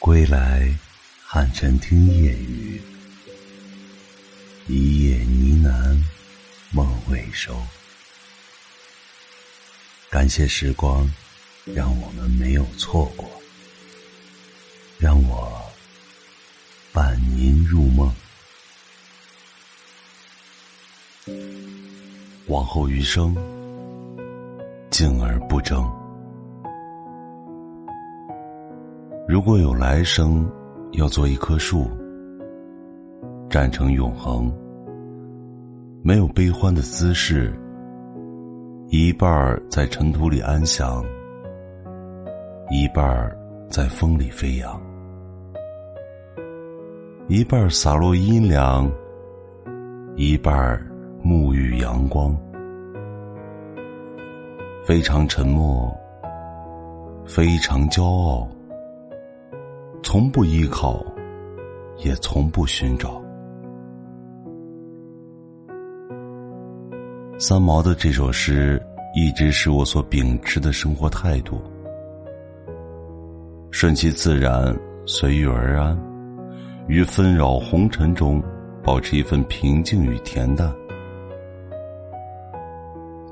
归来，汉晨听夜雨，一夜呢喃，梦未收。感谢时光，让我们没有错过，让我伴您入梦。往后余生，静而不争。如果有来生，要做一棵树，站成永恒，没有悲欢的姿势，一半儿在尘土里安详，一半儿在风里飞扬，一半儿洒落阴凉，一半儿沐浴阳光，非常沉默，非常骄傲。从不依靠，也从不寻找。三毛的这首诗一直是我所秉持的生活态度：顺其自然，随遇而安，于纷扰红尘中保持一份平静与恬淡，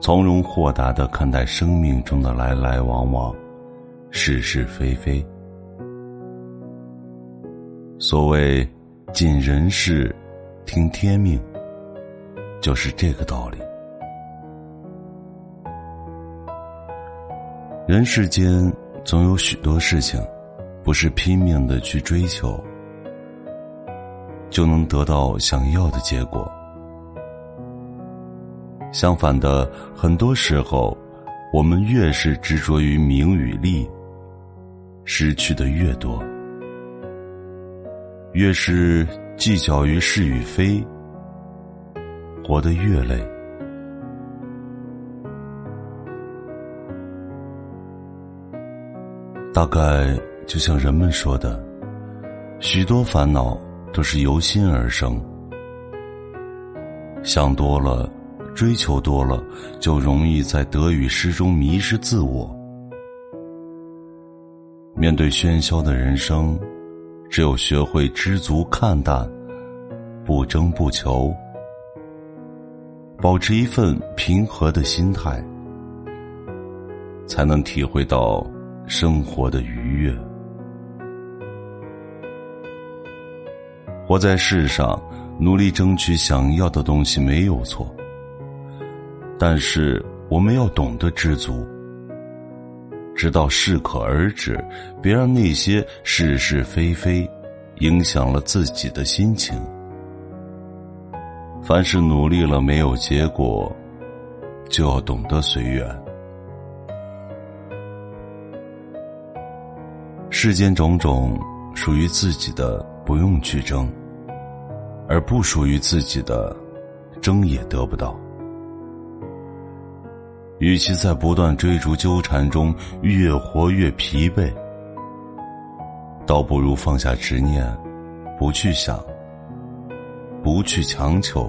从容豁达的看待生命中的来来往往，是是非非。所谓“尽人事，听天命”，就是这个道理。人世间总有许多事情，不是拼命的去追求，就能得到想要的结果。相反的，很多时候，我们越是执着于名与利，失去的越多。越是计较于是与非，活得越累。大概就像人们说的，许多烦恼都是由心而生。想多了，追求多了，就容易在得与失中迷失自我。面对喧嚣的人生。只有学会知足看淡，不争不求，保持一份平和的心态，才能体会到生活的愉悦。活在世上，努力争取想要的东西没有错，但是我们要懂得知足。直到适可而止，别让那些是是非非影响了自己的心情。凡是努力了没有结果，就要懂得随缘。世间种种属于自己的，不用去争；而不属于自己的，争也得不到。与其在不断追逐纠缠中越活越疲惫，倒不如放下执念，不去想，不去强求，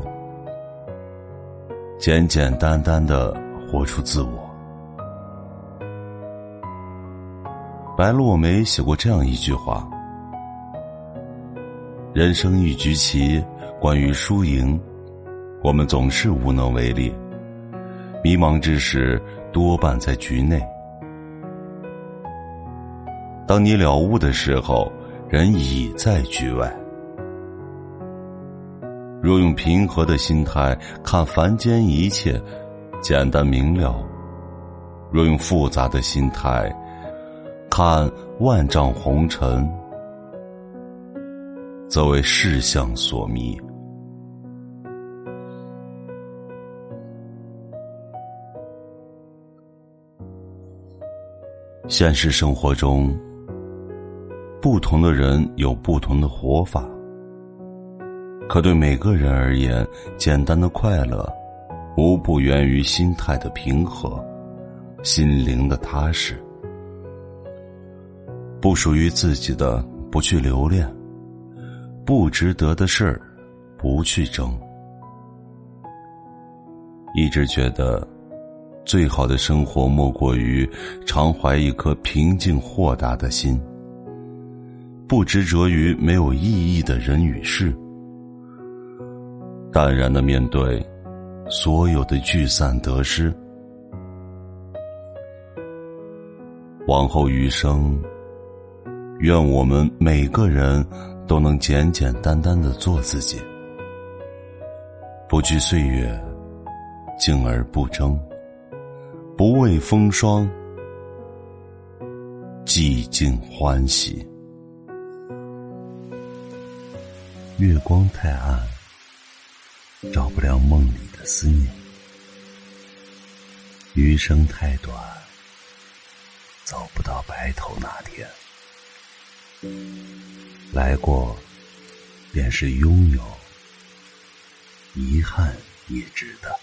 简简单单的活出自我。白落梅写过这样一句话：“人生一局棋，关于输赢，我们总是无能为力。”迷茫之时，多半在局内；当你了悟的时候，人已在局外。若用平和的心态看凡间一切，简单明了；若用复杂的心态看万丈红尘，则为世相所迷。现实生活中，不同的人有不同的活法。可对每个人而言，简单的快乐，无不源于心态的平和，心灵的踏实。不属于自己的，不去留恋；不值得的事儿，不去争。一直觉得。最好的生活莫过于常怀一颗平静豁达的心，不执着于没有意义的人与事，淡然的面对所有的聚散得失。往后余生，愿我们每个人都能简简单单的做自己，不惧岁月，静而不争，不畏风霜。寂静欢喜，月光太暗，照不了梦里的思念；余生太短，走不到白头那天。来过，便是拥有，遗憾也值得。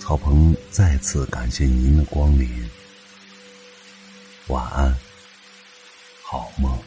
曹鹏再次感谢您的光临，晚安，好梦。